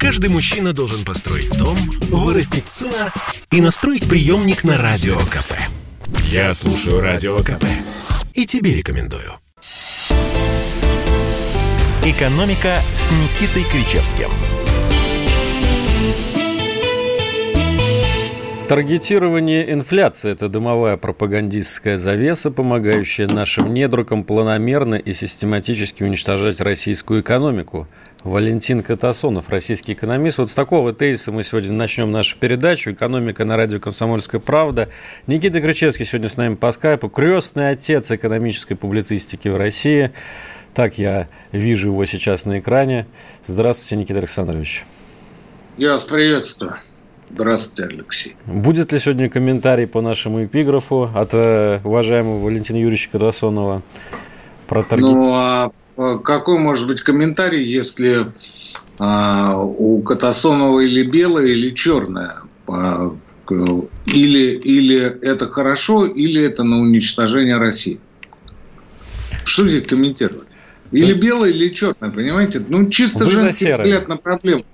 Каждый мужчина должен построить дом, вырастить сына и настроить приемник на Радио КП. Я слушаю Радио КП и тебе рекомендую. «Экономика» с Никитой Кричевским – Таргетирование инфляции – это дымовая пропагандистская завеса, помогающая нашим недругам планомерно и систематически уничтожать российскую экономику. Валентин Катасонов, российский экономист. Вот с такого тезиса мы сегодня начнем нашу передачу «Экономика на радио «Комсомольская правда». Никита Кричевский сегодня с нами по скайпу. Крестный отец экономической публицистики в России. Так я вижу его сейчас на экране. Здравствуйте, Никита Александрович. Я вас приветствую. Здравствуйте, Алексей. Будет ли сегодня комментарий по нашему эпиграфу от э, уважаемого Валентина Юрьевича Кадасонова про торги? Ну, а какой может быть комментарий, если а, у Катасонова или белое, или черное? А, или, или это хорошо, или это на уничтожение России? Что здесь комментировать? Или белое, или черное, понимаете? Ну, чисто Вы женский взгляд на проблему.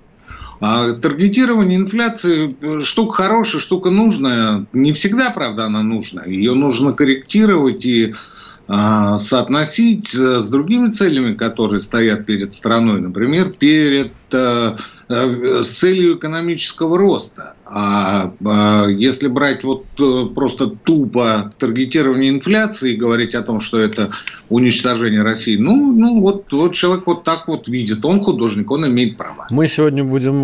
А таргетирование инфляции э, штука хорошая, штука нужная. Не всегда, правда, она нужна. Ее нужно корректировать и соотносить э, с другими целями, которые стоят перед страной, например, перед а, с целью экономического роста. А, а если брать вот просто тупо таргетирование инфляции и говорить о том, что это уничтожение России, ну, ну вот, вот человек вот так вот видит, он художник, он имеет право. Мы сегодня будем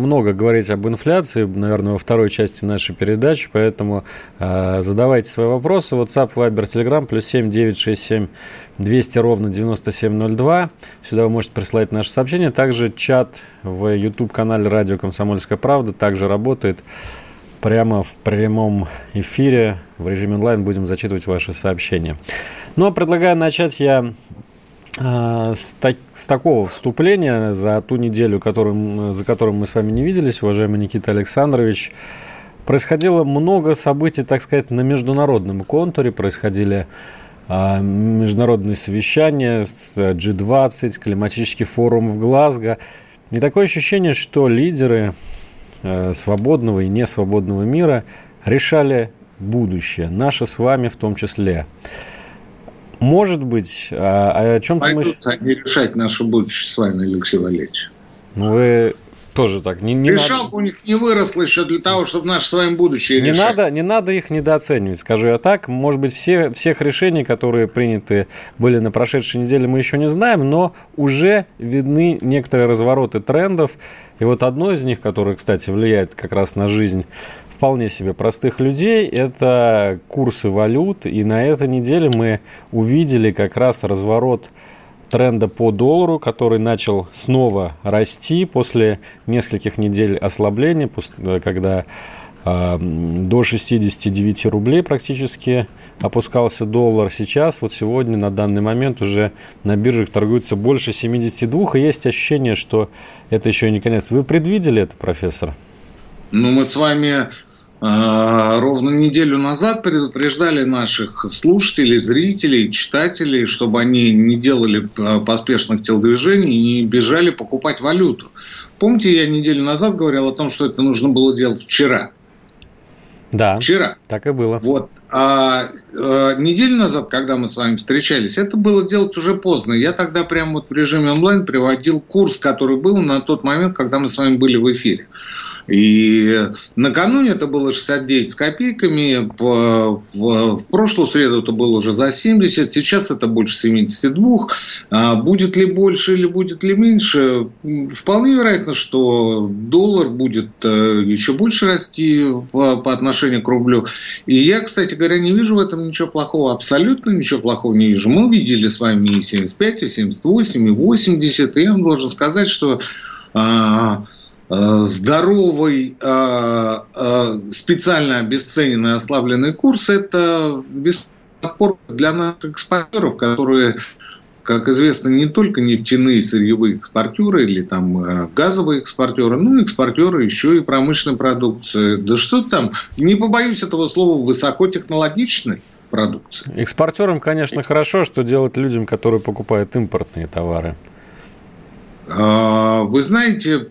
много говорить об инфляции, наверное, во второй части нашей передачи, поэтому задавайте свои вопросы. WhatsApp, Viber, Telegram, плюс 7 967 200 ровно 9702. Сюда вы можете присылать наши сообщения. Также чат в YouTube-канале «Радио Комсомольская правда» также работает. Прямо в прямом эфире в режиме онлайн будем зачитывать ваши сообщения. Но ну, а предлагаю начать я э, с, так, с такого вступления за ту неделю, которым, за которым мы с вами не виделись, уважаемый Никита Александрович. Происходило много событий, так сказать, на международном контуре. Происходили а, международные совещания, G20, климатический форум в Глазго. И такое ощущение, что лидеры э, свободного и несвободного мира решали будущее, наше с вами в том числе. Может быть, а, а о чем-то мы... они решать наше будущее с вами, Алексей Валерьевич. Ну, вы тоже так. Не, не Решалка надо... у них не выросла еще для того, чтобы наше с вами будущее не Надо, не надо их недооценивать, скажу я так. Может быть, все, всех решений, которые приняты были на прошедшей неделе, мы еще не знаем, но уже видны некоторые развороты трендов. И вот одно из них, которое, кстати, влияет как раз на жизнь вполне себе простых людей, это курсы валют. И на этой неделе мы увидели как раз разворот тренда по доллару, который начал снова расти после нескольких недель ослабления, э, когда э, до 69 рублей практически опускался доллар. Сейчас, вот сегодня, на данный момент уже на биржах торгуется больше 72, и есть ощущение, что это еще не конец. Вы предвидели это, профессор? Ну, мы с вами а, ровно неделю назад предупреждали наших слушателей, зрителей, читателей, чтобы они не делали а, поспешных телодвижений и не бежали покупать валюту. Помните, я неделю назад говорил о том, что это нужно было делать вчера? Да. Вчера. Так и было. Вот. А, а неделю назад, когда мы с вами встречались, это было делать уже поздно. Я тогда прямо вот в режиме онлайн приводил курс, который был на тот момент, когда мы с вами были в эфире. И накануне это было 69 с копейками, в, прошлую среду это было уже за 70, сейчас это больше 72. А будет ли больше или будет ли меньше? Вполне вероятно, что доллар будет э, еще больше расти по, по отношению к рублю. И я, кстати говоря, не вижу в этом ничего плохого, абсолютно ничего плохого не вижу. Мы видели с вами и 75, и 78, и 80, и я вам должен сказать, что а, Э, здоровый, э, э, специально обесцененный, ослабленный курс – это бесспорно для наших экспортеров, которые как известно, не только нефтяные сырьевые экспортеры или там газовые экспортеры, но и экспортеры еще и промышленной продукции. Да что там, не побоюсь этого слова, высокотехнологичной продукции. Экспортерам, конечно, хорошо, что делать людям, которые покупают импортные товары. А, вы знаете,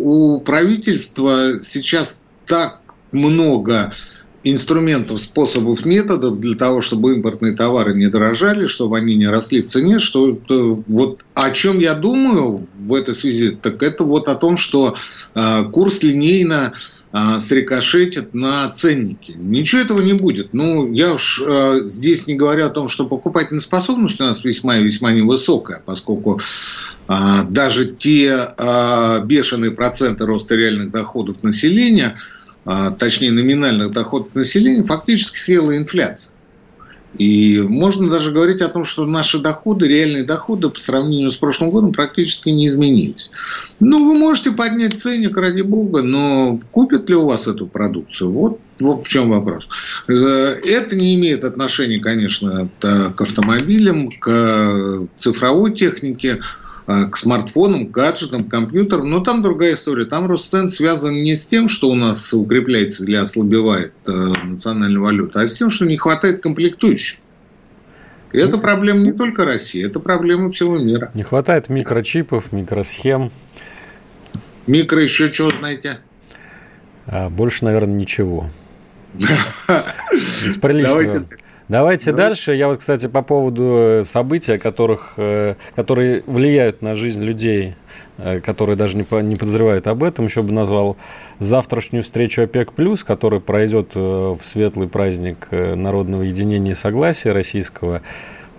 у правительства сейчас так много инструментов, способов, методов для того, чтобы импортные товары не дорожали, чтобы они не росли в цене, что вот о чем я думаю в этой связи, так это вот о том, что э, курс линейно э, срикошетит на ценники. Ничего этого не будет. Ну, я уж э, здесь не говорю о том, что покупательная способность у нас весьма и весьма невысокая, поскольку э, даже те э, бешеные проценты роста реальных доходов населения – а, точнее номинальных доходов населения, фактически съела инфляция. И можно даже говорить о том, что наши доходы, реальные доходы по сравнению с прошлым годом практически не изменились. Ну, вы можете поднять ценник, ради бога, но купят ли у вас эту продукцию? Вот, вот в чем вопрос. Э, это не имеет отношения, конечно, к автомобилям, к цифровой технике, к смартфонам, к гаджетам, к компьютерам. Но там другая история. Там рост цен связан не с тем, что у нас укрепляется или ослабевает э, национальная валюта, а с тем, что не хватает комплектующих. И это проблема не только России, это проблема всего мира. Не хватает микрочипов, микросхем. Микро еще чего знаете? А, больше, наверное, ничего. Из приличного. Давайте ну... дальше. Я вот, кстати, по поводу э, событий, которых, э, которые влияют на жизнь людей, э, которые даже не, не подозревают об этом, еще бы назвал завтрашнюю встречу ОПЕК+, которая пройдет в светлый праздник народного единения и согласия российского.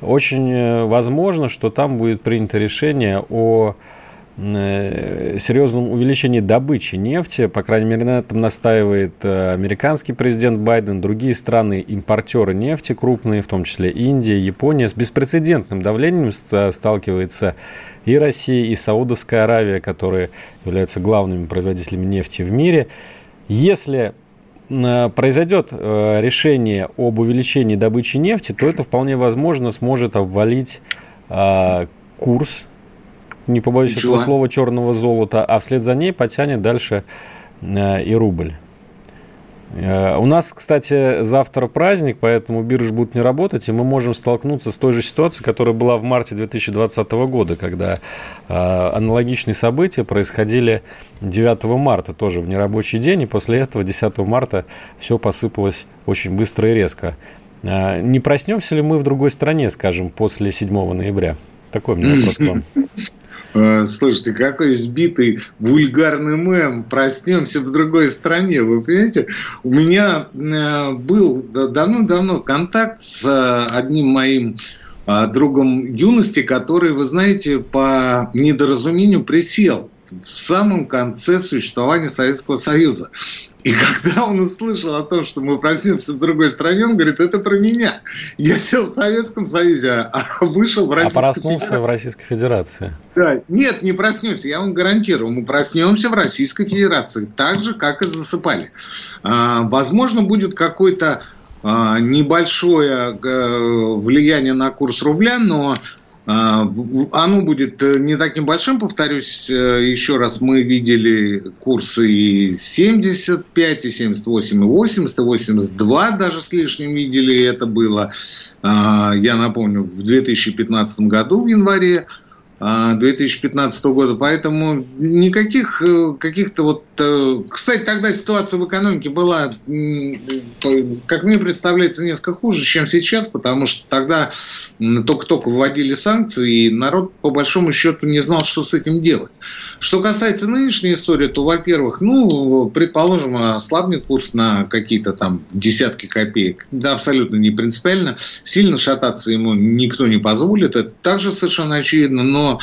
Очень возможно, что там будет принято решение о серьезном увеличении добычи нефти. По крайней мере, на этом настаивает э, американский президент Байден, другие страны, импортеры нефти крупные, в том числе Индия, Япония. С беспрецедентным давлением сталкивается и Россия, и Саудовская Аравия, которые являются главными производителями нефти в мире. Если э, произойдет решение об увеличении добычи нефти, то это вполне возможно сможет обвалить курс не побоюсь Ничего. этого слова, черного золота, а вслед за ней потянет дальше э, и рубль. Э, у нас, кстати, завтра праздник, поэтому биржи будут не работать, и мы можем столкнуться с той же ситуацией, которая была в марте 2020 года, когда э, аналогичные события происходили 9 марта, тоже в нерабочий день, и после этого 10 марта все посыпалось очень быстро и резко. Не проснемся ли мы в другой стране, скажем, после 7 ноября? Такой у меня вопрос к вам. Э, слушайте, какой избитый вульгарный мем. Проснемся в другой стране. Вы понимаете? У меня э, был давно-давно контакт с э, одним моим другом юности, который, вы знаете, по недоразумению присел в самом конце существования Советского Союза. И когда он услышал о том, что мы проснемся в другой стране, он говорит, это про меня. Я сел в Советском Союзе, а вышел в Российской А проснулся Федерации. в Российской Федерации. Да, нет, не проснемся, я вам гарантирую, мы проснемся в Российской Федерации, так же, как и засыпали. А, возможно, будет какое-то а, небольшое э, влияние на курс рубля, но а, оно будет э, не таким большим, повторюсь, э, еще раз мы видели курсы и 75, и 78, и 80, и 82 даже с лишним видели это было. А, я напомню, в 2015 году в январе 2015 а, года, поэтому никаких э, каких-то вот... Кстати, тогда ситуация в экономике была, как мне представляется, несколько хуже, чем сейчас, потому что тогда только-только вводили санкции, и народ, по большому счету, не знал, что с этим делать. Что касается нынешней истории, то, во-первых, ну, предположим, ослабнет курс на какие-то там десятки копеек. Да, абсолютно не принципиально. Сильно шататься ему никто не позволит. Это также совершенно очевидно. Но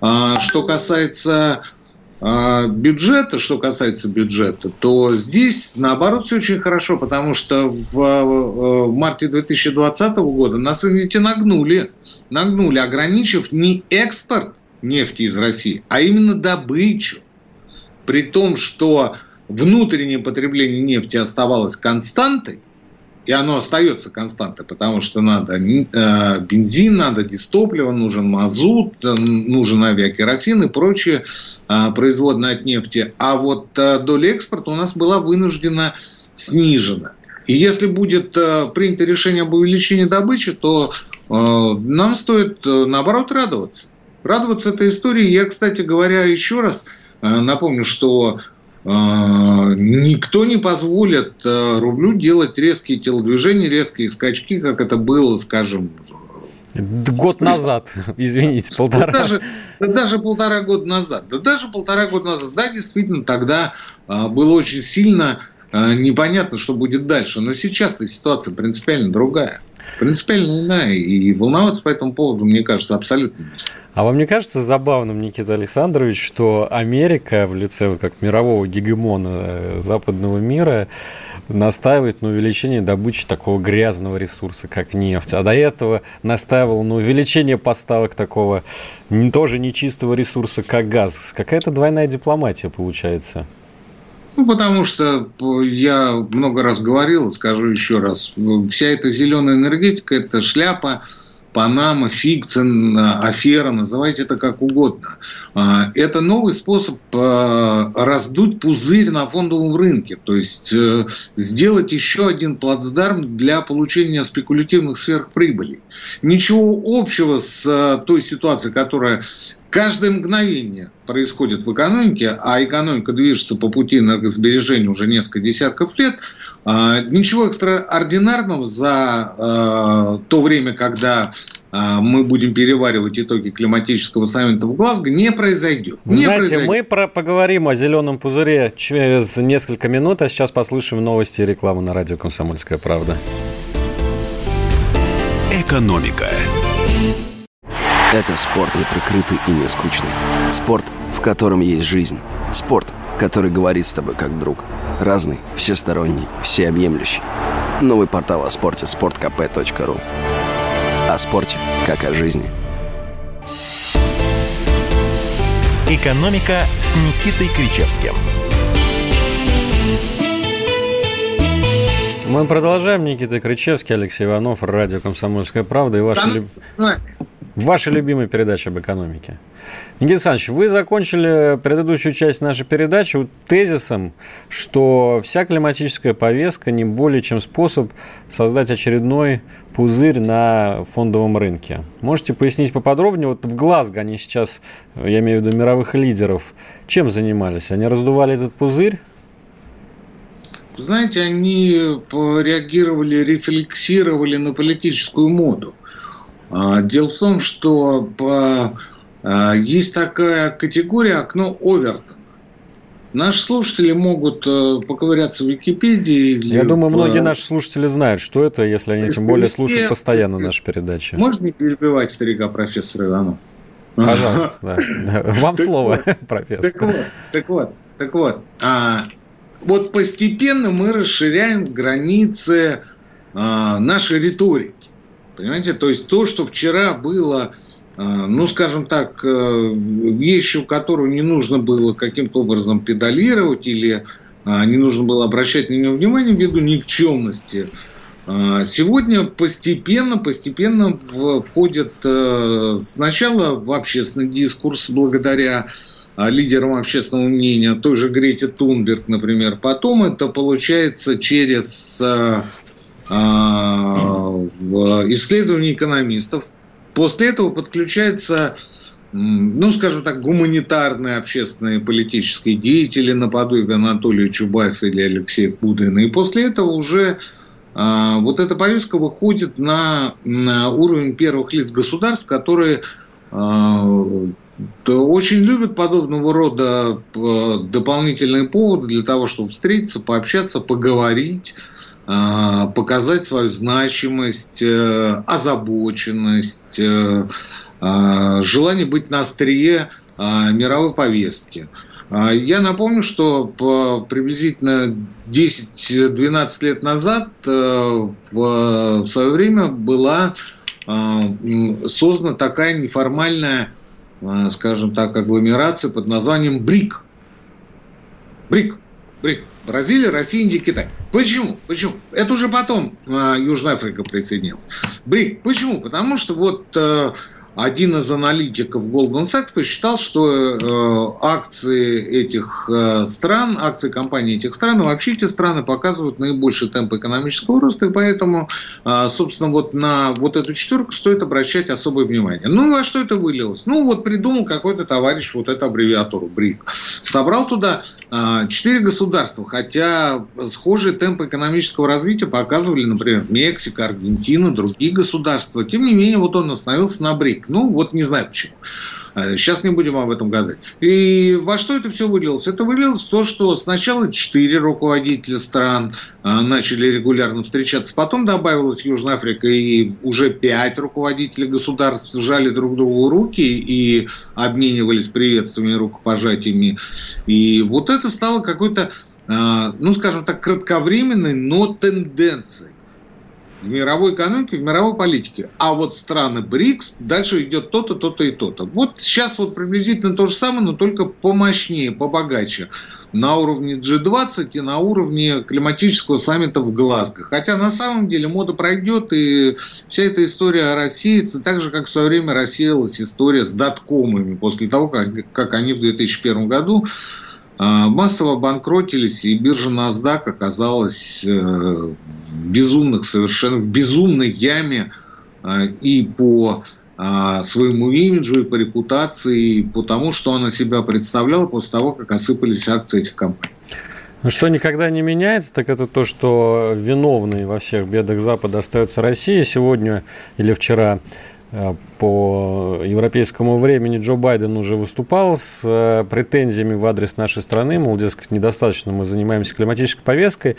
а, что касается бюджета, что касается бюджета, то здесь, наоборот, все очень хорошо, потому что в, в марте 2020 года нас ведь и нагнули, нагнули, ограничив не экспорт, нефти из России, а именно добычу. При том, что внутреннее потребление нефти оставалось константой, и оно остается константой, потому что надо э, бензин, надо дистопливо, нужен мазут, э, нужен авиакеросин и прочие э, производные от нефти. А вот доля экспорта у нас была вынуждена снижена. И если будет принято решение об увеличении добычи, то нам стоит наоборот радоваться. Радоваться этой истории. Я, кстати говоря, еще раз напомню, что никто не позволит рублю делать резкие телодвижения, резкие скачки, как это было, скажем, Год назад, извините, полтора. Да даже, да даже полтора года назад. Да даже полтора года назад. Да, действительно, тогда а, было очень сильно а, непонятно, что будет дальше. Но сейчас-то ситуация принципиально другая. Принципиально иная. И волноваться по этому поводу, мне кажется, абсолютно не стоит. А вам не кажется забавным, Никита Александрович, что Америка в лице как мирового гегемона э, западного мира настаивает на увеличении добычи такого грязного ресурса, как нефть, а до этого настаивал на увеличении поставок такого тоже нечистого ресурса, как газ. Какая-то двойная дипломатия получается. Ну, потому что я много раз говорил, скажу еще раз, вся эта зеленая энергетика – это шляпа – Панама, фикция, афера, называйте это как угодно. А, это новый способ а, раздуть пузырь на фондовом рынке, то есть э, сделать еще один плацдарм для получения спекулятивных сверхприбылей. Ничего общего с э, той ситуацией, которая каждое мгновение происходит в экономике, а экономика движется по пути энергосбережения уже несколько десятков лет – а, ничего экстраординарного за а, то время, когда а, мы будем переваривать итоги климатического саммита в Глазго, не произойдет. Не знаете, произойдет. мы про поговорим о зеленом пузыре через несколько минут, а сейчас послушаем новости и рекламу на радио «Комсомольская правда». Экономика. Это спорт не прикрытый и не скучный. Спорт, в котором есть жизнь. Спорт, который говорит с тобой как друг – Разный, всесторонний, всеобъемлющий. Новый портал о спорте – sportkp.ru О спорте, как о жизни. «Экономика» с Никитой Кричевским. Мы продолжаем. Никита Кричевский, Алексей Иванов, радио «Комсомольская правда» и ваши, люб... ваша любимая передача об экономике. Никита Александрович, вы закончили предыдущую часть нашей передачи тезисом, что вся климатическая повестка не более чем способ создать очередной пузырь на фондовом рынке. Можете пояснить поподробнее? Вот в Глазго они сейчас, я имею в виду мировых лидеров, чем занимались? Они раздували этот пузырь? Знаете, они реагировали, рефлексировали на политическую моду. А, дело в том, что по а, есть такая категория окно Овертона. Наши слушатели могут э, поковыряться в Википедии. Или Я думаю, в... многие наши слушатели знают, что это, если они тем более слушают постоянно наши передачи. Можно не перебивать старика профессора Иванова? Пожалуйста, да. Вам слово, профессор. Так вот, так вот, так вот. А, вот постепенно мы расширяем границы а, нашей риторики. Понимаете, то есть то, что вчера было а, ну, скажем так, э, вещью, которую не нужно было каким-то образом педалировать или а, не нужно было обращать на нее внимание ввиду никчемности. Сегодня постепенно, постепенно входит э, сначала в общественный дискурс благодаря лидерам общественного мнения, той же Грете Тунберг, например. Потом это получается через исследования экономистов, После этого подключаются, ну, скажем так, гуманитарные общественные политические деятели наподобие Анатолия Чубайса или Алексея Кудрина. И после этого уже а, вот эта повестка выходит на, на уровень первых лиц государств, которые а, очень любят подобного рода а, дополнительные поводы для того, чтобы встретиться, пообщаться, поговорить, а, показать свою значимость, э, озабоченность, э, а, желание быть на острие а, мировой повестки. Я напомню, что приблизительно 10-12 лет назад э, в свое время была создана такая неформальная, скажем так, агломерация под названием БРИК. БРИК. БРИК. Бразилия, Россия, Индия, Китай. Почему? Почему? Это уже потом а, Южная Африка присоединилась. БРИК. Почему? Потому что вот а, один из аналитиков Goldman Sachs посчитал, что э, акции этих э, стран, акции компаний этих стран, вообще эти страны показывают наибольший темп экономического роста, и поэтому, э, собственно, вот на вот эту четверку стоит обращать особое внимание. Ну, во что это вылилось? Ну, вот придумал какой-то товарищ вот эту аббревиатуру БРИК. Собрал туда четыре государства, хотя схожие темпы экономического развития показывали, например, Мексика, Аргентина, другие государства. Тем не менее, вот он остановился на БРИК. Ну, вот не знаю почему. Сейчас не будем об этом гадать. И во что это все вылилось? Это вылилось в то, что сначала четыре руководителя стран начали регулярно встречаться, потом добавилась Южная Африка, и уже пять руководителей государств сжали друг другу руки и обменивались приветствиями, рукопожатиями. И вот это стало какой-то, ну, скажем так, кратковременной, но тенденцией в мировой экономике, в мировой политике. А вот страны БРИКС, дальше идет то-то, то-то и то-то. Вот сейчас вот приблизительно то же самое, но только помощнее, побогаче. На уровне G20 и на уровне климатического саммита в Глазго. Хотя на самом деле мода пройдет, и вся эта история рассеется, так же, как в свое время рассеялась история с доткомами после того, как, как они в 2001 году массово банкротились, и биржа NASDAQ оказалась э, в безумных, совершенно в безумной яме а, и по а, своему имиджу, и по репутации, и по тому, что она себя представляла после того, как осыпались акции этих компаний. Ну, что никогда не меняется, так это то, что виновный во всех бедах Запада остается Россия. Сегодня или вчера по европейскому времени Джо Байден уже выступал с э, претензиями в адрес нашей страны, мол, дескать, недостаточно мы занимаемся климатической повесткой.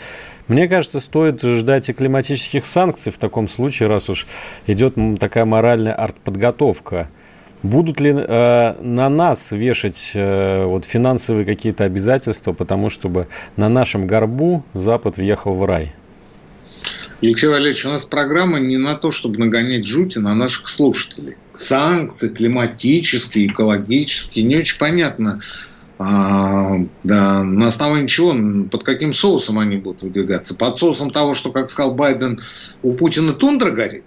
Мне кажется, стоит ждать и климатических санкций в таком случае, раз уж идет такая моральная артподготовка. Будут ли э, на нас вешать э, вот финансовые какие-то обязательства, потому чтобы на нашем горбу Запад въехал в рай? Алексей Валерьевич, у нас программа не на то, чтобы нагонять жути на наших слушателей. Санкции климатические, экологические, не очень понятно, а, да, на основании чего, под каким соусом они будут выдвигаться. Под соусом того, что, как сказал Байден, у Путина тундра горит.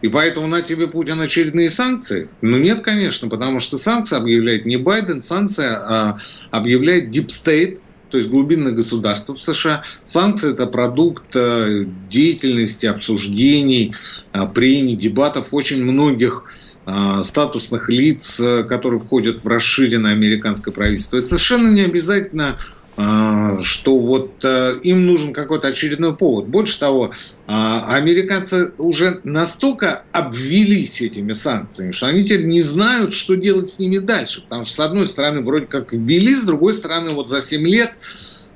И поэтому на тебе Путин очередные санкции? Ну нет, конечно, потому что санкции объявляет не Байден, санкции а объявляет Deep State, то есть глубинное государство в США. Санкции – это продукт э, деятельности, обсуждений, э, прений, дебатов очень многих э, статусных лиц, которые входят в расширенное американское правительство. Это совершенно не обязательно что вот э, им нужен какой-то очередной повод. Больше того, а, американцы уже настолько обвелись этими санкциями, что они теперь не знают, что делать с ними дальше. Потому что, с одной стороны, вроде как ввели, с другой стороны, вот за 7 лет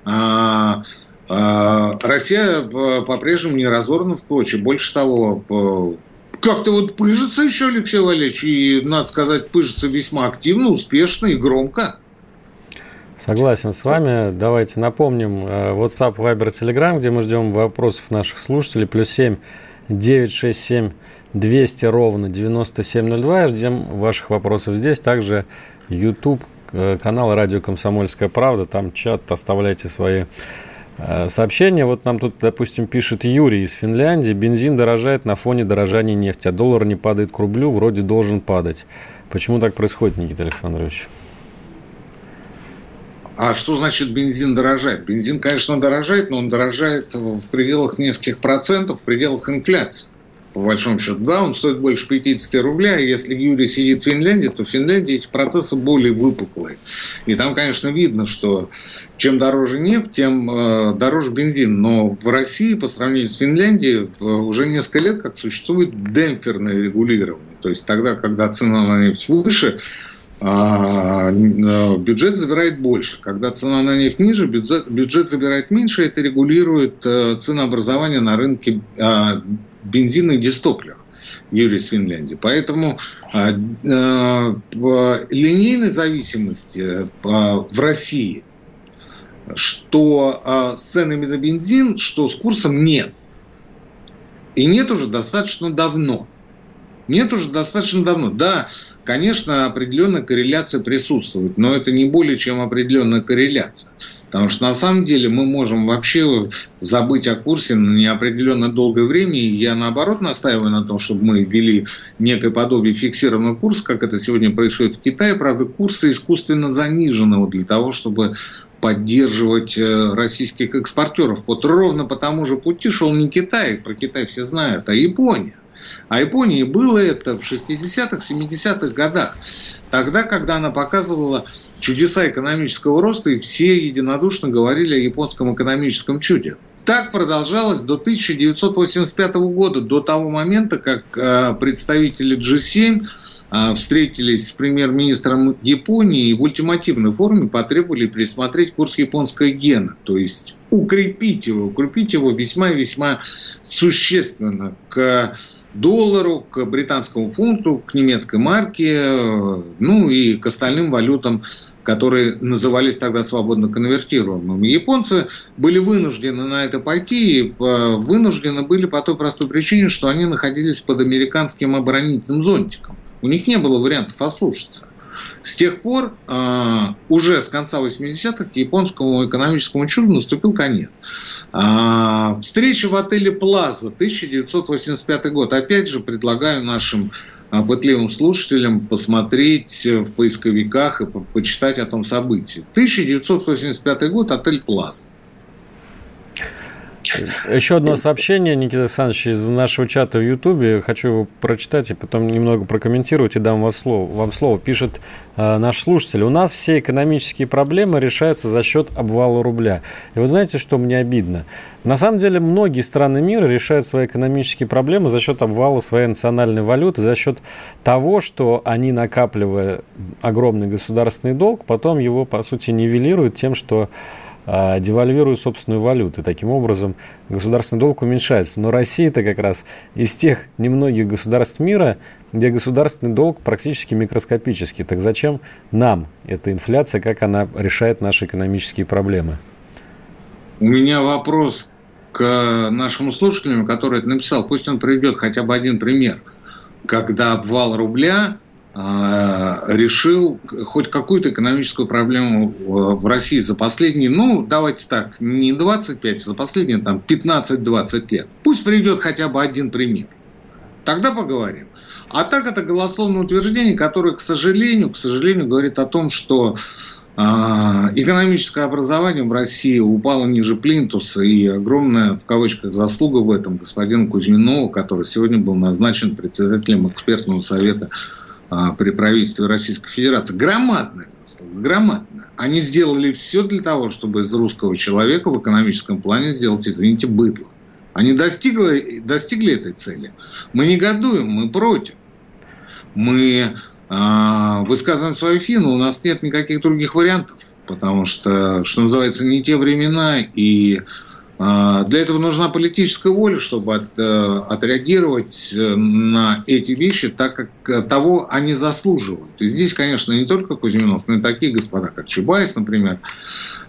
а, Россия по-прежнему не разорвана в клочья. Больше того, как-то вот пыжится еще Алексей Валерьевич, и, надо сказать, пыжится весьма активно, успешно и громко. Согласен с вами. Давайте напомним э, WhatsApp, Viber, Telegram, где мы ждем вопросов наших слушателей. Плюс 7 967 200 ровно 9702. Ждем ваших вопросов здесь. Также YouTube, э, канал Радио Комсомольская правда. Там чат, оставляйте свои э, сообщения. Вот нам тут, допустим, пишет Юрий из Финляндии. Бензин дорожает на фоне дорожания нефти, а доллар не падает к рублю, вроде должен падать. Почему так происходит, Никита Александрович? А что значит бензин дорожает? Бензин, конечно, дорожает, но он дорожает в пределах нескольких процентов, в пределах инфляции. По большому счету, да, он стоит больше 50 рублей, а если Юрий сидит в Финляндии, то в Финляндии эти процессы более выпуклые. И там, конечно, видно, что чем дороже нефть, тем э, дороже бензин. Но в России, по сравнению с Финляндией, уже несколько лет как существует демпферное регулирование. То есть тогда, когда цена на нефть выше, бюджет забирает больше. Когда цена на нефть ниже, бюджет, бюджет забирает меньше. Это регулирует э, ценообразование на рынке а, бензина и дистоплива. Юрий из Финляндии. Поэтому а, по линейной зависимости в России, что с ценами на бензин, что с курсом нет. И нет уже достаточно давно. Нет уже достаточно давно. Да, конечно, определенная корреляция присутствует, но это не более чем определенная корреляция. Потому что на самом деле мы можем вообще забыть о курсе на неопределенно долгое время. И я наоборот настаиваю на том, чтобы мы ввели некое подобие фиксированного курса, как это сегодня происходит в Китае. Правда, курсы искусственно заниженного для того, чтобы поддерживать э, российских экспортеров. Вот ровно по тому же пути шел не Китай, про Китай все знают, а Япония. А Японии было это в 60-х, 70-х годах. Тогда, когда она показывала чудеса экономического роста, и все единодушно говорили о японском экономическом чуде. Так продолжалось до 1985 года, до того момента, как э, представители G7 э, встретились с премьер-министром Японии и в ультимативной форме потребовали пересмотреть курс японской гена, то есть укрепить его, укрепить его весьма и весьма существенно к доллару, к британскому фунту, к немецкой марке, ну и к остальным валютам, которые назывались тогда свободно конвертируемыми. Японцы были вынуждены на это пойти, и э, вынуждены были по той простой причине, что они находились под американским оборонительным зонтиком. У них не было вариантов ослушаться. С тех пор, э, уже с конца 80-х, японскому экономическому чуду наступил конец. А, встреча в отеле Плаза, 1985 год. Опять же, предлагаю нашим а, пытливым слушателям посмотреть в поисковиках и почитать о том событии. 1985 год, отель Плаза. Еще одно сообщение, Никита Александрович, из нашего чата в Ютубе. Хочу его прочитать и потом немного прокомментировать и дам вам слово. Вам слово. Пишет э, наш слушатель. У нас все экономические проблемы решаются за счет обвала рубля. И вы знаете, что мне обидно? На самом деле, многие страны мира решают свои экономические проблемы за счет обвала своей национальной валюты, за счет того, что они, накапливая огромный государственный долг, потом его, по сути, нивелируют тем, что девальвируют собственную валюту. Таким образом, государственный долг уменьшается. Но Россия это как раз из тех немногих государств мира, где государственный долг практически микроскопический. Так зачем нам эта инфляция, как она решает наши экономические проблемы? У меня вопрос к нашему слушателю, который это написал. Пусть он приведет хотя бы один пример, когда обвал рубля а, решил хоть какую-то экономическую проблему в России за последние, ну, давайте так, не 25, а за последние там 15-20 лет. Пусть приведет хотя бы один пример. Тогда поговорим. А так это голословное утверждение, которое, к сожалению, к сожалению, говорит о том, что э, экономическое образование в России упало ниже плинтуса, и огромная, в кавычках, заслуга в этом господина Кузьминова, который сегодня был назначен председателем экспертного совета а, при правительстве Российской Федерации. Громадная заслуга, громадная. Они сделали все для того, чтобы из русского человека в экономическом плане сделать, извините, быдло. Они достигли, достигли этой цели. Мы негодуем, мы против. Мы э, высказываем свою фину, у нас нет никаких других вариантов. Потому что, что называется, не те времена, и а, для этого нужна политическая воля, чтобы от, э, отреагировать э, на эти вещи так, как э, того они заслуживают. И здесь, конечно, не только Кузьминов, но и такие господа, как Чубайс, например,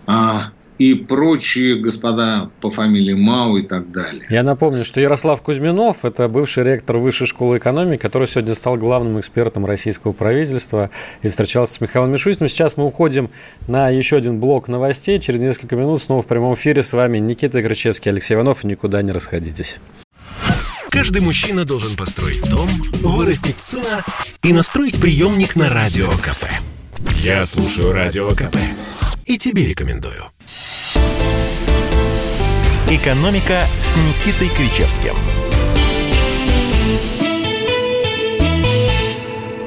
а, и прочие господа по фамилии Мау и так далее. Я напомню, что Ярослав Кузьминов – это бывший ректор Высшей школы экономики, который сегодня стал главным экспертом российского правительства и встречался с Михаилом Мишустиным. Сейчас мы уходим на еще один блок новостей. Через несколько минут снова в прямом эфире с вами Никита Крычевский, Алексей Иванов. Никуда не расходитесь. Каждый мужчина должен построить дом, вырастить сына и настроить приемник на Радио КП. Я слушаю Радио КП и тебе рекомендую. «Экономика» с Никитой Кричевским.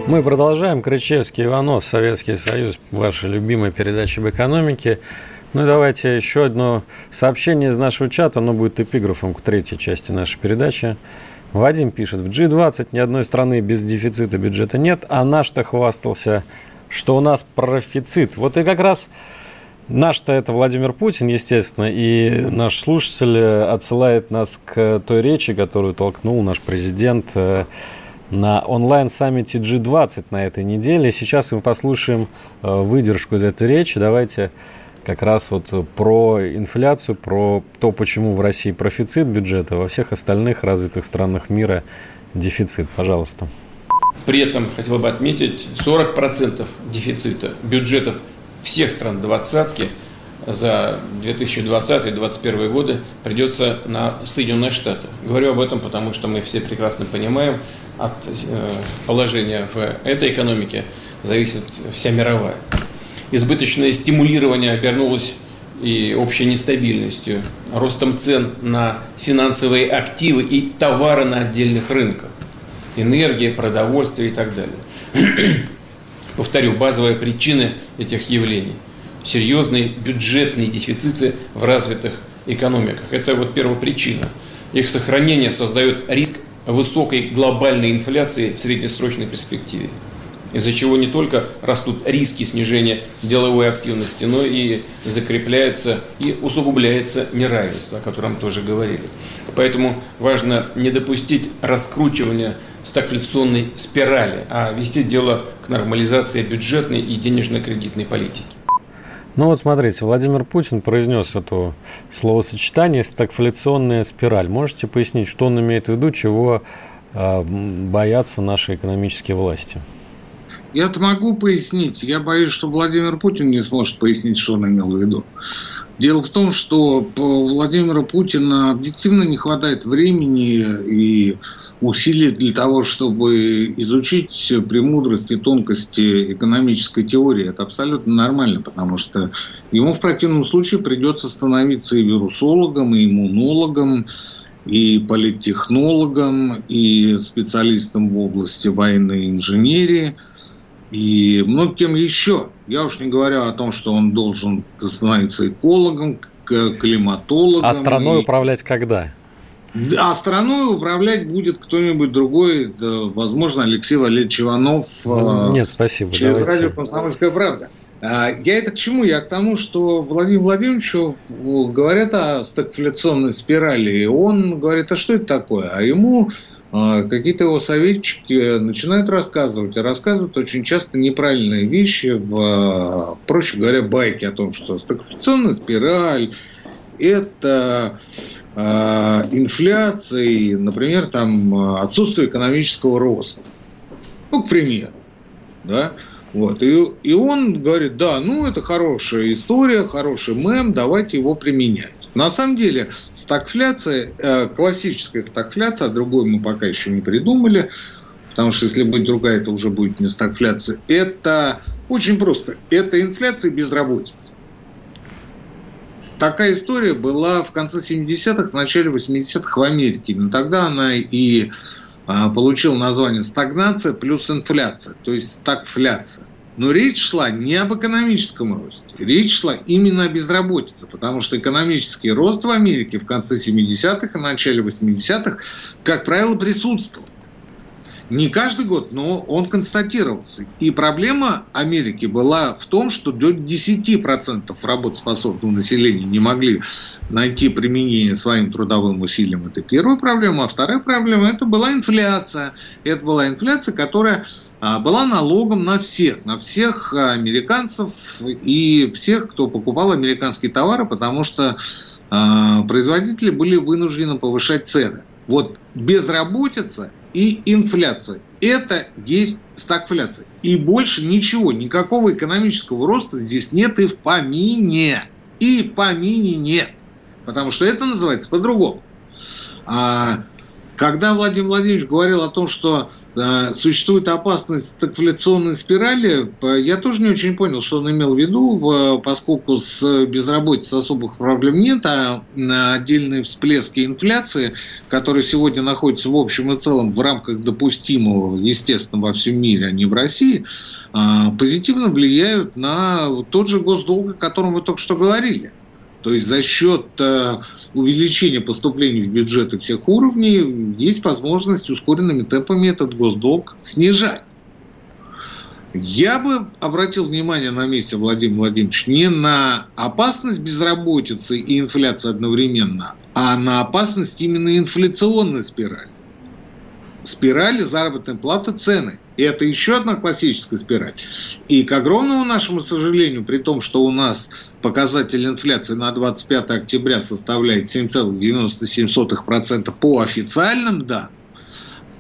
Мы продолжаем. Кричевский, Иванов, Советский Союз, ваша любимая передача об экономике. Ну и давайте еще одно сообщение из нашего чата. Оно будет эпиграфом к третьей части нашей передачи. Вадим пишет, в G20 ни одной страны без дефицита бюджета нет, а наш-то хвастался, что у нас профицит. Вот и как раз Наш-то это Владимир Путин, естественно, и наш слушатель отсылает нас к той речи, которую толкнул наш президент э, на онлайн-саммите G20 на этой неделе. Сейчас мы послушаем э, выдержку из этой речи. Давайте как раз вот про инфляцию, про то, почему в России профицит бюджета, во всех остальных развитых странах мира дефицит. Пожалуйста. При этом хотел бы отметить 40% дефицита бюджетов всех стран двадцатки за 2020-2021 годы придется на Соединенные Штаты. Говорю об этом, потому что мы все прекрасно понимаем, от э, положения в этой экономике зависит вся мировая. Избыточное стимулирование обернулось и общей нестабильностью, ростом цен на финансовые активы и товары на отдельных рынках, энергия, продовольствие и так далее. Повторю, базовые причины этих явлений – серьезные бюджетные дефициты в развитых экономиках. Это вот первопричина. Их сохранение создает риск высокой глобальной инфляции в среднесрочной перспективе из-за чего не только растут риски снижения деловой активности, но и закрепляется и усугубляется неравенство, о котором тоже говорили. Поэтому важно не допустить раскручивания стагфляционной спирали, а вести дело к нормализации бюджетной и денежно-кредитной политики. Ну вот смотрите, Владимир Путин произнес это словосочетание «стагфляционная спираль». Можете пояснить, что он имеет в виду, чего э, боятся наши экономические власти? Я-то могу пояснить. Я боюсь, что Владимир Путин не сможет пояснить, что он имел в виду. Дело в том, что по Владимиру Путина объективно не хватает времени и усилий для того, чтобы изучить премудрости, тонкости экономической теории. Это абсолютно нормально, потому что ему в противном случае придется становиться и вирусологом, и иммунологом, и политтехнологом, и специалистом в области военной инженерии – и многим еще. Я уж не говорю о том, что он должен становиться экологом, климатологом. А страной и... управлять когда? А страной управлять будет кто-нибудь другой, возможно, Алексей Валерьевич Иванов. Ну, нет, спасибо. Через давайте. радио «Комсомольская правда». А, я это к чему? Я к тому, что Владимиру Владимировичу говорят о стагфляционной спирали, и он говорит, а что это такое? А ему какие-то его советчики начинают рассказывать, и рассказывают очень часто неправильные вещи, в, проще говоря, байки о том, что стагфляционная спираль – это э, инфляция, например, там, отсутствие экономического роста. Ну, к примеру. Да? Вот. И, и он говорит, да, ну это хорошая история, хороший мем, давайте его применять. На самом деле стагфляция, э, классическая стагфляция, а другой мы пока еще не придумали, потому что если будет другая, это уже будет не стагфляция. Это очень просто. Это инфляция и безработица. Такая история была в конце 70-х, в начале 80-х в Америке. Но тогда она и получил название стагнация плюс инфляция, то есть стагфляция. Но речь шла не об экономическом росте, речь шла именно о безработице, потому что экономический рост в Америке в конце 70-х и начале 80-х, как правило, присутствовал. Не каждый год, но он констатировался. И проблема Америки была в том, что до 10% работоспособного населения не могли найти применение своим трудовым усилиям. Это первая проблема. А вторая проблема – это была инфляция. Это была инфляция, которая а, была налогом на всех, на всех американцев и всех, кто покупал американские товары, потому что а, производители были вынуждены повышать цены. Вот безработица и инфляция. Это есть стагфляция. И больше ничего, никакого экономического роста здесь нет и в помине. И в помине нет. Потому что это называется по-другому. А когда Владимир Владимирович говорил о том, что э, существует опасность стагфляционной спирали, я тоже не очень понял, что он имел в виду, э, поскольку с безработицей особых проблем нет, а отдельные всплески инфляции, которые сегодня находятся в общем и целом в рамках допустимого, естественно, во всем мире, а не в России, э, позитивно влияют на тот же госдолг, о котором вы только что говорили. То есть за счет э, увеличения поступлений в бюджеты всех уровней есть возможность ускоренными темпами этот госдолг снижать. Я бы обратил внимание на месте Владимира Владимировича не на опасность безработицы и инфляции одновременно, а на опасность именно инфляционной спирали спирали заработной платы цены. И это еще одна классическая спираль. И к огромному нашему сожалению, при том, что у нас показатель инфляции на 25 октября составляет 7,97% по официальным данным,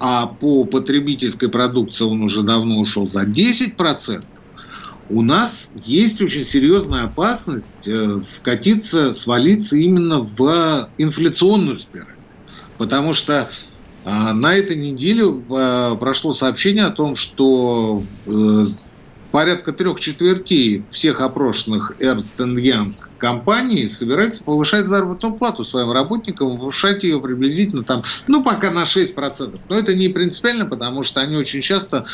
а по потребительской продукции он уже давно ушел за 10%, у нас есть очень серьезная опасность э, скатиться, свалиться именно в инфляционную спираль. Потому что на этой неделе а, прошло сообщение о том, что э, порядка трех четвертей всех опрошенных Ernst Young компаний собираются повышать заработную плату своим работникам, повышать ее приблизительно там, ну, пока на 6%. Но это не принципиально, потому что они очень часто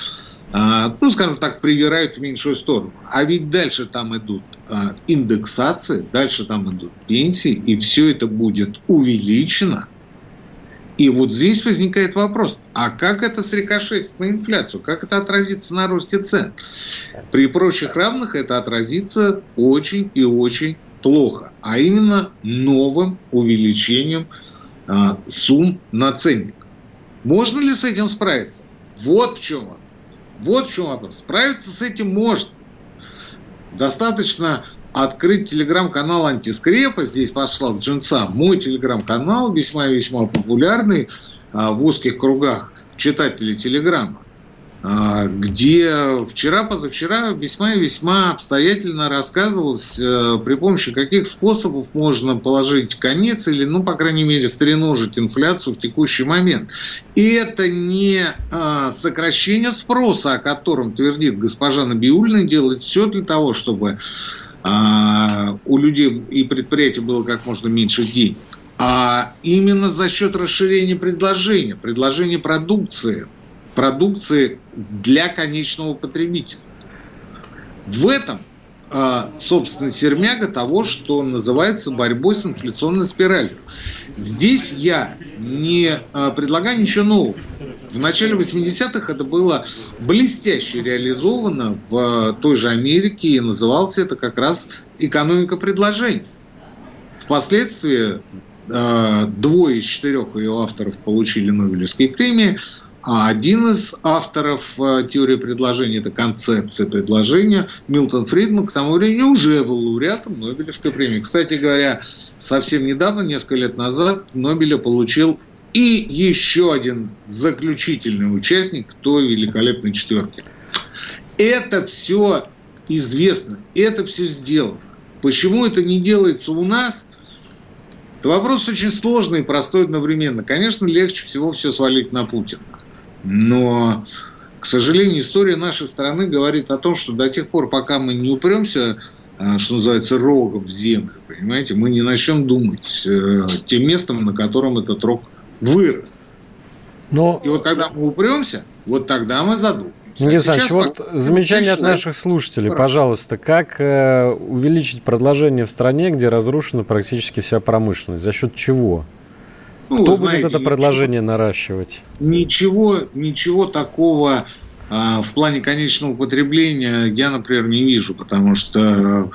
а, ну, скажем так, привирают в меньшую сторону. А ведь дальше там идут а, индексации, дальше там идут пенсии, и все это будет увеличено. И вот здесь возникает вопрос, а как это срикошетит на инфляцию? Как это отразится на росте цен? При прочих равных это отразится очень и очень плохо, а именно новым увеличением а, сумм на ценник. Можно ли с этим справиться? Вот в чем вопрос. Вот в чем вопрос. Справиться с этим можно. Достаточно открыть телеграм-канал антискрепа, здесь послал Джинса, мой телеграм-канал, весьма-весьма популярный а, в узких кругах читателей телеграма. А, где вчера, позавчера весьма и весьма обстоятельно рассказывалось, э, при помощи каких способов можно положить конец или, ну, по крайней мере, стреножить инфляцию в текущий момент. И это не а, сокращение спроса, о котором твердит госпожа Набиульна, делает все для того, чтобы а, у людей и предприятий было как можно меньше денег а именно за счет расширения предложения, предложения продукции, продукции для конечного потребителя. В этом, а, собственно, сермяга того, что называется борьбой с инфляционной спиралью. Здесь я не а, предлагаю ничего нового. В начале 80-х это было блестяще реализовано в той же Америке, и называлось это как раз экономика предложений. Впоследствии а, двое из четырех ее авторов получили Нобелевские премии – а один из авторов э, теории предложения, это концепция предложения, Милтон Фридман, к тому времени уже был лауреатом Нобелевской премии. Кстати говоря, совсем недавно, несколько лет назад, Нобеля получил и еще один заключительный участник той великолепной четверки. Это все известно, это все сделано. Почему это не делается у нас? Это вопрос очень сложный и простой одновременно. Конечно, легче всего все свалить на Путина. Но, к сожалению, история нашей страны говорит о том, что до тех пор, пока мы не упремся, а, что называется, рогом в землю, понимаете, мы не начнем думать э, тем местом, на котором этот рог вырос. Но... И вот когда мы упремся, вот тогда мы задумаемся. Никита Александрович, вот замечание от наших слушателей, пожалуйста. Как э, увеличить предложение в стране, где разрушена практически вся промышленность? За счет чего? Ну, Кто знаете, будет это предложение ничего, наращивать? Ничего, ничего такого а, в плане конечного потребления я, например, не вижу, потому что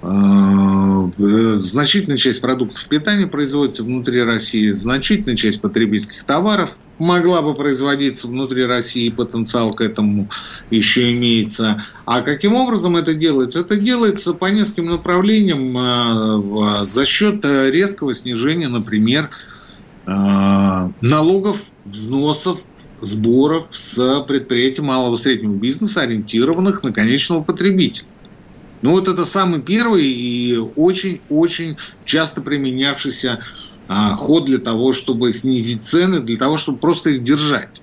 а, значительная часть продуктов питания производится внутри России, значительная часть потребительских товаров могла бы производиться внутри России, потенциал к этому еще имеется. А каким образом это делается? Это делается по нескольким направлениям а, за счет резкого снижения, например, Э, налогов, взносов, сборов с предприятий малого и среднего бизнеса, ориентированных на конечного потребителя. Ну вот это самый первый и очень-очень часто применявшийся а, ход для того, чтобы снизить цены, для того, чтобы просто их держать.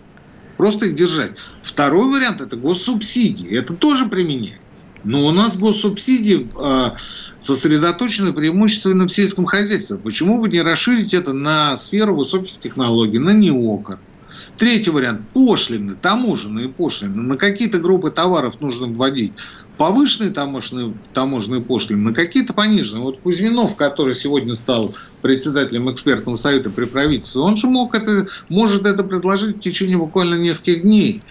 Просто их держать. Второй вариант – это госсубсидии. Это тоже применяется. Но у нас госсубсидии э, сосредоточены преимущественно в сельском хозяйстве. Почему бы не расширить это на сферу высоких технологий, на неокр? Третий вариант – пошлины, таможенные пошлины. На какие-то группы товаров нужно вводить повышенные таможенные, таможенные пошлины, на какие-то пониженные. Вот Кузьминов, который сегодня стал председателем экспертного совета при правительстве, он же мог это, может это предложить в течение буквально нескольких дней.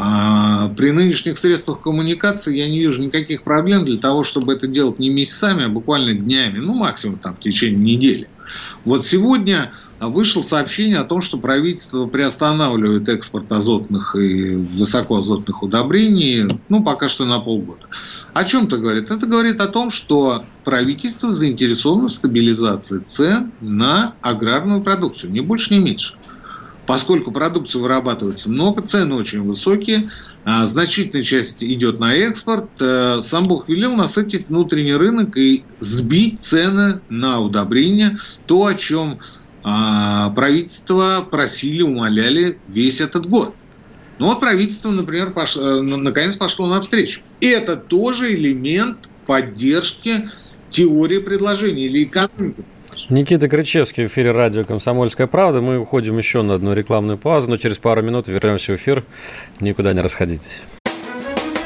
А при нынешних средствах коммуникации я не вижу никаких проблем для того, чтобы это делать не месяцами, а буквально днями, ну максимум там в течение недели. Вот сегодня вышло сообщение о том, что правительство приостанавливает экспорт азотных и высокоазотных удобрений, ну, пока что на полгода. О чем это говорит? Это говорит о том, что правительство заинтересовано в стабилизации цен на аграрную продукцию, ни больше, ни меньше. Поскольку продукции вырабатывается много, цены очень высокие, а значительная часть идет на экспорт. Э, сам Бог велел насытить внутренний рынок и сбить цены на удобрения, то, о чем а, правительство просили, умоляли весь этот год. Ну вот правительство, например, пошло, э, наконец пошло навстречу. Это тоже элемент поддержки теории предложения или экономики. Никита Крычевский в эфире радио «Комсомольская правда». Мы уходим еще на одну рекламную паузу, но через пару минут вернемся в эфир. Никуда не расходитесь.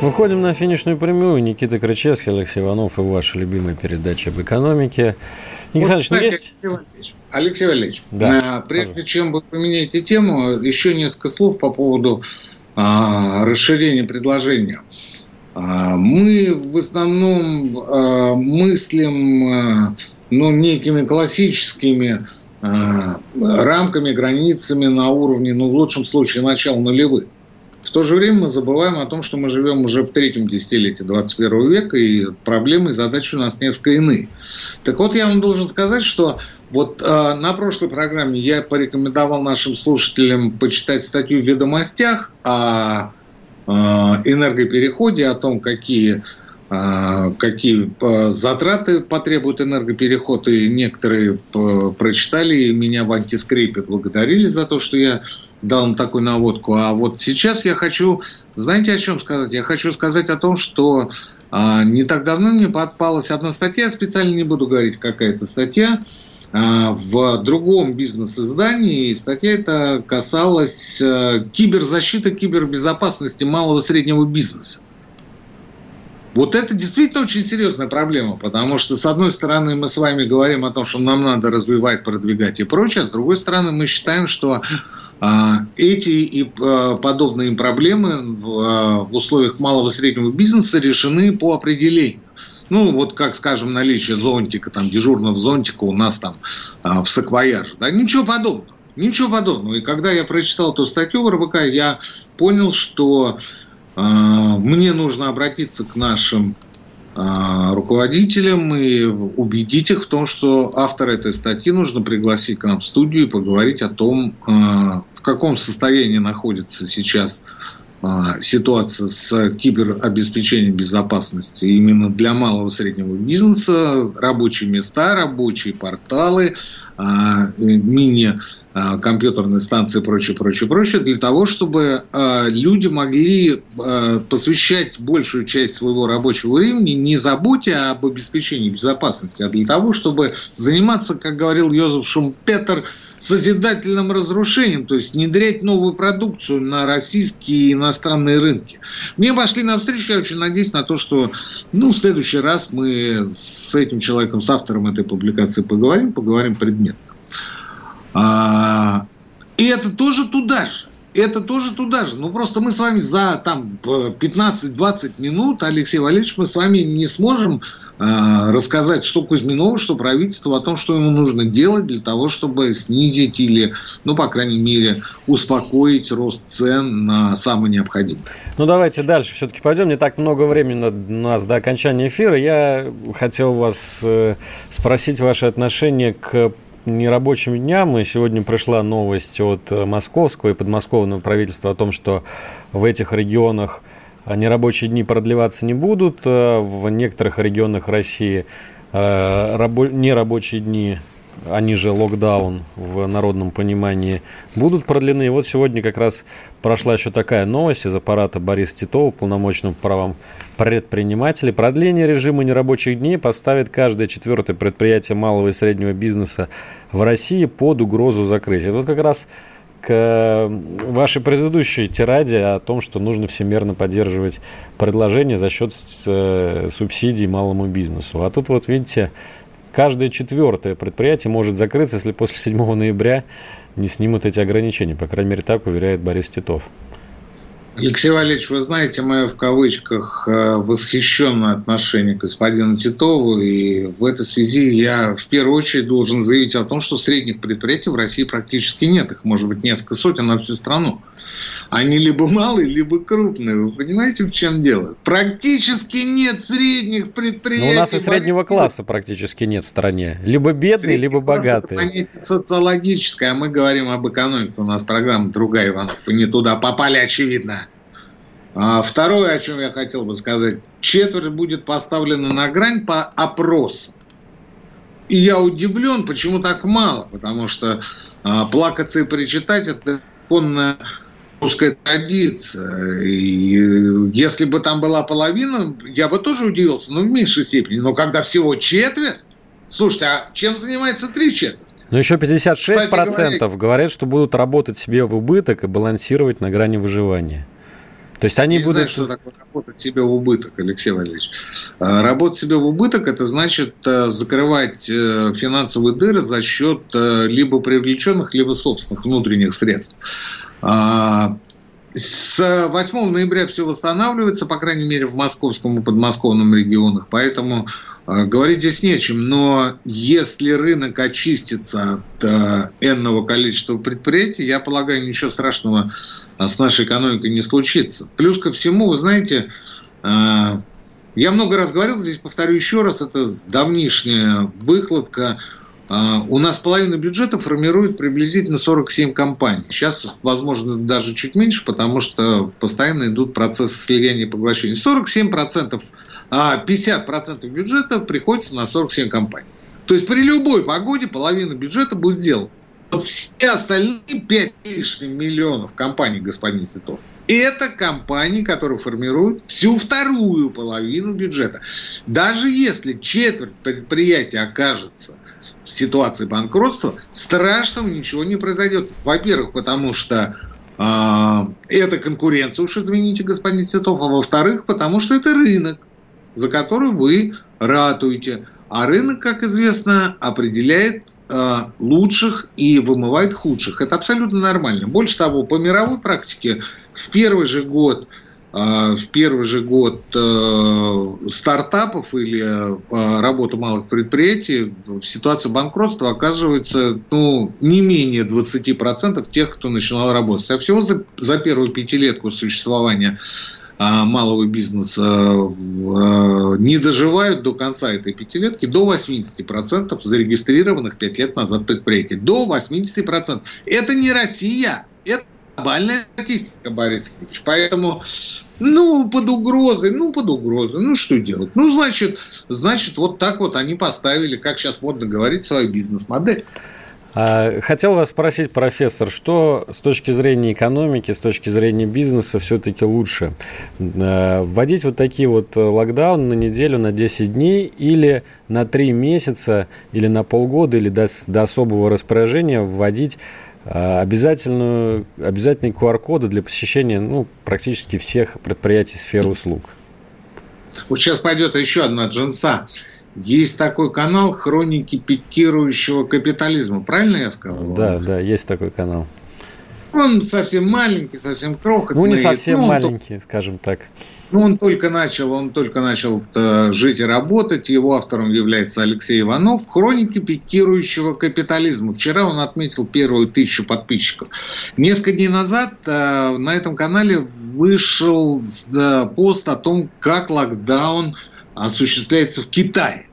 Выходим на финишную прямую. Никита Крычевский, Алексей Иванов и ваша любимая передача об экономике. Никита Вот, ну кстати, есть... Алексей Валерьевич, Алексей Валерьевич, Да, а, прежде чем вы поменяете тему, еще несколько слов по поводу а, расширения предложения. А, мы в основном а, мыслим а, ну, некими классическими а, рамками, границами на уровне, ну, в лучшем случае, начала нулевых. В то же время мы забываем о том, что мы живем уже в третьем десятилетии 21 века, и проблемы и задачи у нас несколько иные. Так вот, я вам должен сказать, что вот э, на прошлой программе я порекомендовал нашим слушателям почитать статью в «Ведомостях» о э, энергопереходе, о том, какие, э, какие э, затраты потребует энергопереход, и некоторые э, прочитали, и меня в антискрипе благодарили за то, что я дал им такую наводку. А вот сейчас я хочу, знаете, о чем сказать? Я хочу сказать о том, что а, не так давно мне подпалась одна статья, специально не буду говорить, какая это статья, а, в другом бизнес-издании. Статья эта касалась а, киберзащиты, кибербезопасности малого и среднего бизнеса. Вот это действительно очень серьезная проблема, потому что, с одной стороны, мы с вами говорим о том, что нам надо развивать, продвигать и прочее, а с другой стороны, мы считаем, что эти и а, подобные им проблемы в, а, в условиях малого и среднего бизнеса решены по определению. Ну, вот как, скажем, наличие зонтика, там, дежурного зонтика у нас там а, в саквояже. Да, ничего подобного. Ничего подобного. И когда я прочитал эту статью в РБК, я понял, что а, мне нужно обратиться к нашим а, руководителям и убедить их в том, что автора этой статьи нужно пригласить к нам в студию и поговорить о том, а, в каком состоянии находится сейчас а, ситуация с киберобеспечением безопасности именно для малого и среднего бизнеса, рабочие места, рабочие порталы, мини компьютерные станции и прочее, прочее, прочее, для того, чтобы э, люди могли э, посвящать большую часть своего рабочего времени не заботе об обеспечении безопасности, а для того, чтобы заниматься, как говорил Йозеф Шумпетер, созидательным разрушением, то есть внедрять новую продукцию на российские и иностранные рынки. Мне пошли навстречу, я очень надеюсь на то, что ну, в следующий раз мы с этим человеком, с автором этой публикации поговорим, поговорим предметно. А, и это тоже туда же. Это тоже туда же. Ну, просто мы с вами за там 15-20 минут, Алексей Валерьевич, мы с вами не сможем э, рассказать, что Кузьминову, что правительству о том, что ему нужно делать для того, чтобы снизить или, ну, по крайней мере, успокоить рост цен на самое необходимое. Ну, давайте дальше все-таки пойдем. Не так много времени у нас до окончания эфира. Я хотел вас э, спросить ваше отношение к нерабочим дням. И сегодня пришла новость от московского и подмосковного правительства о том, что в этих регионах нерабочие дни продлеваться не будут. В некоторых регионах России нерабочие дни они же локдаун в народном понимании, будут продлены. Вот сегодня как раз прошла еще такая новость из аппарата Бориса Титова, полномочным правам предпринимателей. Продление режима нерабочих дней поставит каждое четвертое предприятие малого и среднего бизнеса в России под угрозу закрытия. Вот как раз к вашей предыдущей тираде о том, что нужно всемерно поддерживать предложение за счет э, субсидий малому бизнесу. А тут вот, видите, каждое четвертое предприятие может закрыться, если после 7 ноября не снимут эти ограничения. По крайней мере, так уверяет Борис Титов. Алексей Валерьевич, вы знаете мое в кавычках э, восхищенное отношение к господину Титову, и в этой связи я в первую очередь должен заявить о том, что средних предприятий в России практически нет, их может быть несколько сотен на всю страну. Они либо малые, либо крупные. Вы понимаете, в чем дело? Практически нет средних предприятий. Но у нас и среднего класса практически нет в стране. Либо бедные, Средний либо богатые. Это понятие социологическое, а мы говорим об экономике. У нас программа другая, Иванов. Вы не туда попали, очевидно. А второе, о чем я хотел бы сказать. Четверть будет поставлена на грань по опросам. И я удивлен, почему так мало. Потому что а, плакаться и причитать – это конная русская традиция. И если бы там была половина, я бы тоже удивился, но в меньшей степени. Но когда всего четверть, слушайте, а чем занимается три четверти? Но еще 56% говоря, говорят, что будут работать себе в убыток и балансировать на грани выживания. То есть они я будут... знаю, что такое работать себе в убыток, Алексей Валерьевич. А, работать себе в убыток – это значит э, закрывать э, финансовые дыры за счет э, либо привлеченных, либо собственных внутренних средств. А, с 8 ноября все восстанавливается, по крайней мере, в московском и подмосковном регионах, поэтому а, говорить здесь нечем. Но если рынок очистится от э, энного количества предприятий, я полагаю, ничего страшного с нашей экономикой не случится. Плюс ко всему, вы знаете, я много раз говорил, здесь повторю еще раз, это давнишняя выкладка – а, у нас половину бюджета формирует приблизительно 47 компаний. Сейчас, возможно, даже чуть меньше, потому что постоянно идут процессы слияния и поглощения. 47%, а 50% бюджета приходится на 47 компаний. То есть при любой погоде половина бюджета будет сделана. Все остальные 5 лишним миллионов компаний, господин Титов, это компании, которые формируют всю вторую половину бюджета. Даже если четверть предприятия окажется ситуации банкротства, страшного ничего не произойдет. Во-первых, потому что э, это конкуренция, уж извините, господин Титов, а во-вторых, потому что это рынок, за который вы ратуете. А рынок, как известно, определяет э, лучших и вымывает худших. Это абсолютно нормально. Больше того, по мировой практике в первый же год а, в первый же год э, стартапов или э, работу малых предприятий в ситуации банкротства оказывается ну, не менее 20% тех, кто начинал работать. А всего за, за первую пятилетку существования а, малого бизнеса э, не доживают до конца этой пятилетки до 80% зарегистрированных 5 лет назад предприятий. До 80%. Это не Россия, это глобальная статистика, Борис Ильич. Поэтому, ну, под угрозой, ну, под угрозой, ну, что делать? Ну, значит, значит, вот так вот они поставили, как сейчас модно говорить, свою бизнес-модель. А, хотел вас спросить, профессор, что с точки зрения экономики, с точки зрения бизнеса все-таки лучше? А, вводить вот такие вот локдауны на неделю, на 10 дней или на 3 месяца, или на полгода, или до, до особого распоряжения вводить обязательную, обязательные QR-коды для посещения ну, практически всех предприятий сферы услуг. Вот сейчас пойдет еще одна джинса. Есть такой канал «Хроники пикирующего капитализма». Правильно я сказал? Да, да, есть такой канал. Он совсем маленький, совсем крохотный. Ну, не совсем ну, маленький, то... скажем так. Ну, он только начал, он только начал э, жить и работать. Его автором является Алексей Иванов. Хроники пикирующего капитализма. Вчера он отметил первую тысячу подписчиков. Несколько дней назад э, на этом канале вышел э, пост о том, как локдаун осуществляется в Китае.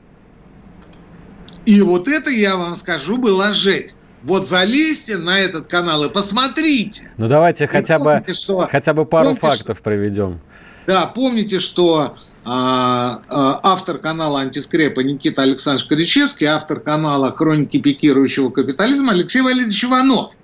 И вот это, я вам скажу, была жесть. Вот залезьте на этот канал и посмотрите. Ну давайте хотя бы, что, хотя бы пару фактов что, приведем. Да, помните, что а, а, автор канала «Антискрепа» Никита Александрович Коричевский, автор канала «Хроники пикирующего капитализма» Алексей Валерьевич Иванов.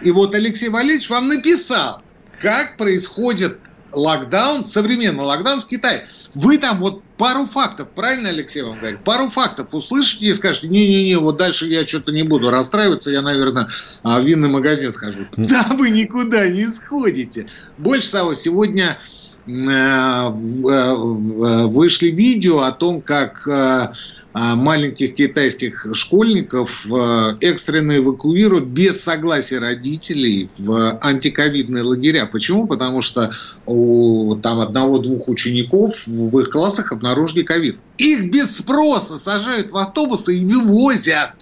И вот Алексей Валерьевич вам написал, как происходит локдаун, современный локдаун в Китае. Вы там вот пару фактов, правильно Алексей вам говорит? Пару фактов услышите и скажете, не-не-не, вот дальше я что-то не буду расстраиваться, я, наверное, в винный магазин схожу. Да, вы никуда не сходите. Больше того, сегодня э, э, вышли видео о том, как э, а, маленьких китайских школьников э, экстренно эвакуируют без согласия родителей в антиковидные лагеря. Почему? Потому что у там одного-двух учеников в их классах обнаружили ковид. Их без спроса сажают в автобусы и вывозят.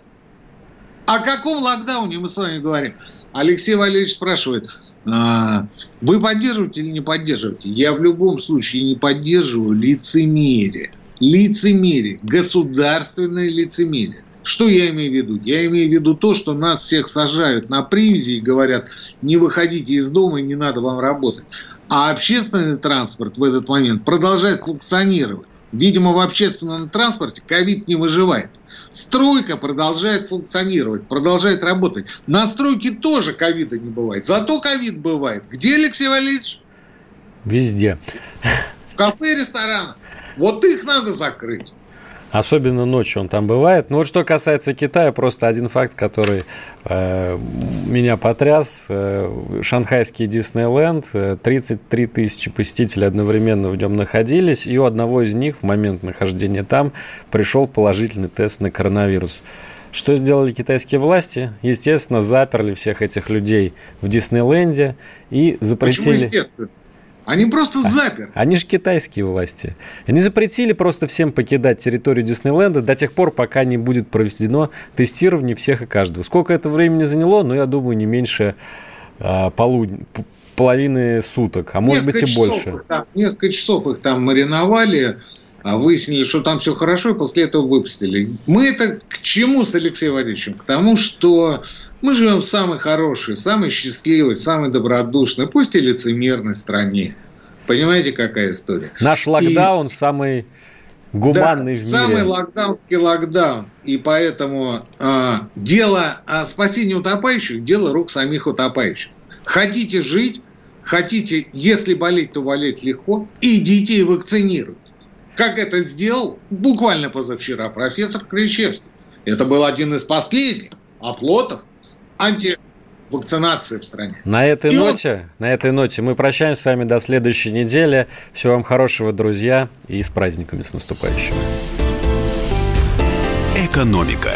О каком локдауне мы с вами говорим? Алексей Валерьевич спрашивает, «А, вы поддерживаете или не поддерживаете? Я в любом случае не поддерживаю лицемерие лицемерие, государственное лицемерие. Что я имею в виду? Я имею в виду то, что нас всех сажают на привязи и говорят, не выходите из дома, не надо вам работать. А общественный транспорт в этот момент продолжает функционировать. Видимо, в общественном транспорте ковид не выживает. Стройка продолжает функционировать, продолжает работать. На стройке тоже ковида не бывает. Зато ковид бывает. Где, Алексей Валерьевич? Везде. В кафе и ресторанах. Вот их надо закрыть. Особенно ночью он там бывает. Но вот что касается Китая, просто один факт, который э, меня потряс. Э, шанхайский Диснейленд, э, 33 тысячи посетителей одновременно в нем находились, и у одного из них в момент нахождения там пришел положительный тест на коронавирус. Что сделали китайские власти? Естественно, заперли всех этих людей в Диснейленде и запретили... Почему естественно? Они просто а, заперты. Они же китайские власти. Они запретили просто всем покидать территорию Диснейленда до тех пор, пока не будет проведено тестирование всех и каждого. Сколько это времени заняло? Ну, я думаю, не меньше а, полудня половины суток, а может несколько быть и больше. Там, несколько часов их там мариновали, а выяснили, что там все хорошо, и после этого выпустили. Мы это к чему с Алексеем Валерьевичем? К тому, что мы живем в самой хорошей, самой счастливой, самой добродушной, пусть и лицемерной стране. Понимаете, какая история? Наш локдаун и... самый гуманный да, в мире. Самый локдаунский локдаун. И поэтому э, дело о спасении утопающих – дело рук самих утопающих. Хотите жить, хотите, если болеть, то болеть легко, идите и вакцинируйтесь. Как это сделал буквально позавчера профессор Кричевский. Это был один из последних оплотов антивакцинации в стране. На этой, ноте, он... на этой ноте мы прощаемся с вами до следующей недели. Всего вам хорошего, друзья, и с праздниками, с наступающими. Экономика.